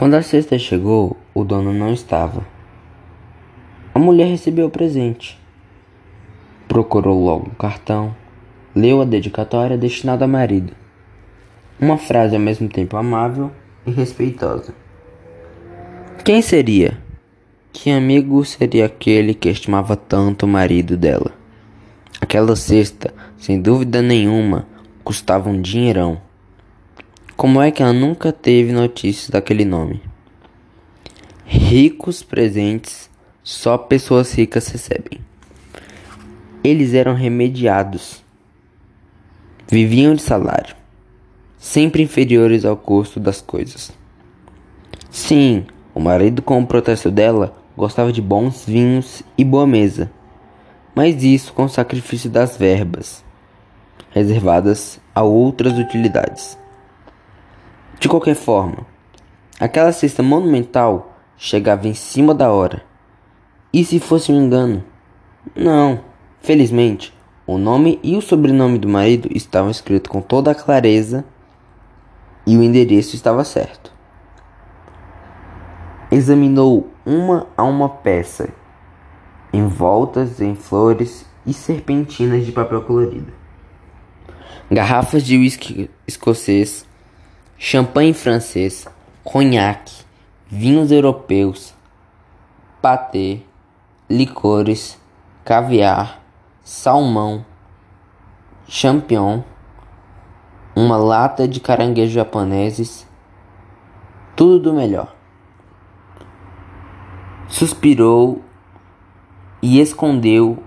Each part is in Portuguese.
Quando a cesta chegou, o dono não estava. A mulher recebeu o presente. Procurou logo o cartão, leu a dedicatória destinada ao marido. Uma frase ao mesmo tempo amável e respeitosa. Quem seria? Que amigo seria aquele que estimava tanto o marido dela? Aquela cesta, sem dúvida nenhuma, custava um dinheirão. Como é que ela nunca teve notícias daquele nome? Ricos presentes só pessoas ricas recebem. Eles eram remediados. Viviam de salário, sempre inferiores ao custo das coisas. Sim, o marido, como protesto dela, gostava de bons vinhos e boa mesa, mas isso com sacrifício das verbas, reservadas a outras utilidades. De qualquer forma, aquela cesta monumental chegava em cima da hora. E se fosse um engano? Não, felizmente, o nome e o sobrenome do marido estavam escritos com toda a clareza e o endereço estava certo. Examinou uma a uma peça, envoltas em flores e serpentinas de papel colorido. Garrafas de uísque escocês champanhe francês, conhaque, vinhos europeus, patê, licores, caviar, salmão, champignon, uma lata de caranguejos japoneses, tudo do melhor. Suspirou e escondeu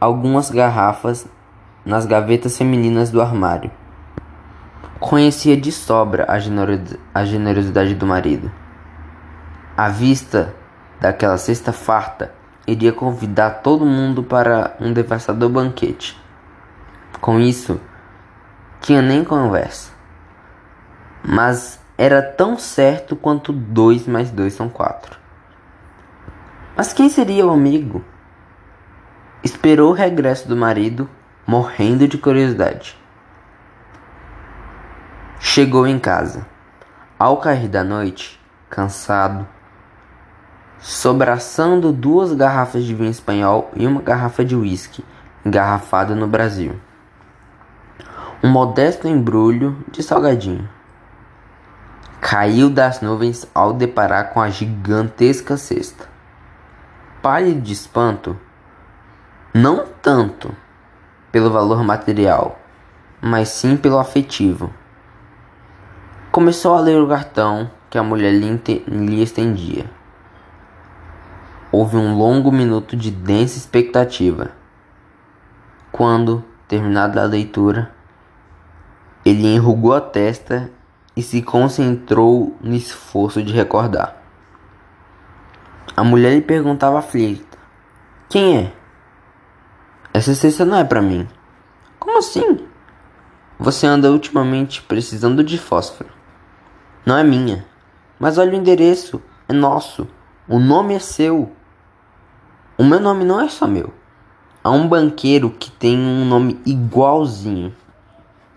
algumas garrafas nas gavetas femininas do armário. Conhecia de sobra a, a generosidade do marido. À vista daquela cesta farta, iria convidar todo mundo para um devastador banquete. Com isso, tinha nem conversa. Mas era tão certo quanto dois mais dois são quatro. Mas quem seria o amigo? Esperou o regresso do marido, morrendo de curiosidade. Chegou em casa. Ao cair da noite, cansado, sobraçando duas garrafas de vinho espanhol e uma garrafa de uísque, engarrafada no Brasil. Um modesto embrulho de salgadinho. Caiu das nuvens ao deparar com a gigantesca cesta. Pálido de espanto, não tanto pelo valor material, mas sim pelo afetivo. Começou a ler o cartão que a mulher lhe estendia. Houve um longo minuto de densa expectativa. Quando, terminada a leitura, ele enrugou a testa e se concentrou no esforço de recordar. A mulher lhe perguntava aflita: Quem é? Essa cesta não é para mim. Como assim? Você anda ultimamente precisando de fósforo. Não é minha. Mas olha o endereço. É nosso. O nome é seu. O meu nome não é só meu. Há um banqueiro que tem um nome igualzinho.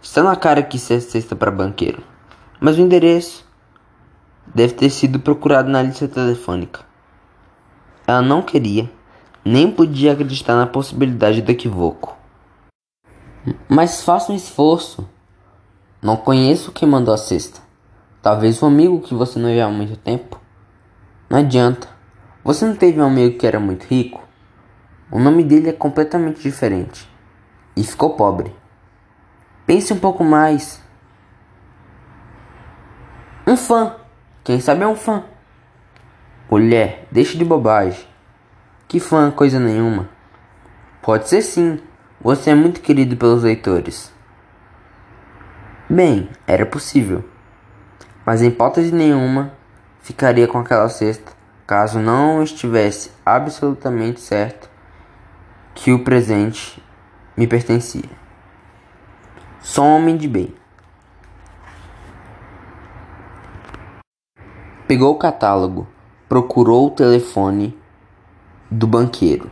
Está na cara que isso é cesta para banqueiro. Mas o endereço deve ter sido procurado na lista telefônica. Ela não queria, nem podia acreditar na possibilidade do equívoco. Mas faça um esforço. Não conheço quem mandou a cesta. Talvez um amigo que você não vê há muito tempo. Não adianta. Você não teve um amigo que era muito rico? O nome dele é completamente diferente. E ficou pobre. Pense um pouco mais. Um fã. Quem sabe é um fã. Mulher, deixe de bobagem. Que fã, coisa nenhuma. Pode ser sim. Você é muito querido pelos leitores. Bem, era possível mas em hipótese nenhuma ficaria com aquela cesta caso não estivesse absolutamente certo que o presente me pertencia. Sou um homem de bem. Pegou o catálogo, procurou o telefone do banqueiro,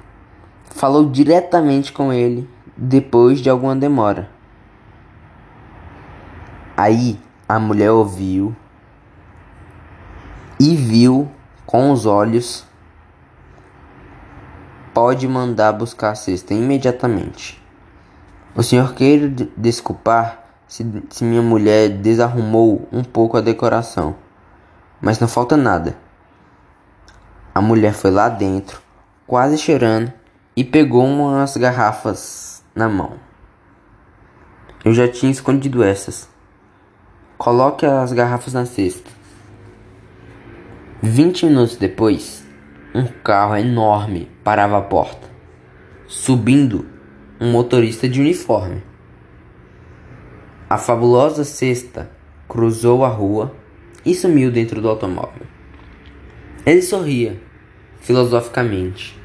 falou diretamente com ele depois de alguma demora. Aí a mulher ouviu e viu com os olhos. Pode mandar buscar a cesta imediatamente. O senhor queira desculpar se, se minha mulher desarrumou um pouco a decoração, mas não falta nada. A mulher foi lá dentro, quase chorando, e pegou umas garrafas na mão. Eu já tinha escondido essas. Coloque as garrafas na cesta. Vinte minutos depois, um carro enorme parava à porta, subindo um motorista de uniforme. A fabulosa cesta cruzou a rua e sumiu dentro do automóvel. Ele sorria filosoficamente.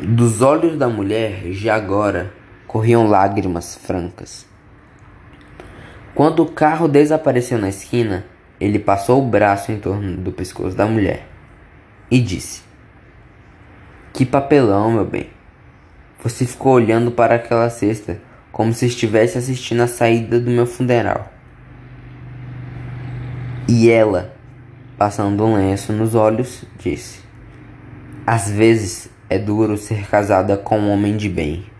Dos olhos da mulher, já agora, corriam lágrimas francas. Quando o carro desapareceu na esquina, ele passou o braço em torno do pescoço da mulher e disse: Que papelão, meu bem. Você ficou olhando para aquela cesta como se estivesse assistindo a saída do meu funeral. E ela, passando um lenço nos olhos, disse: Às vezes é duro ser casada com um homem de bem.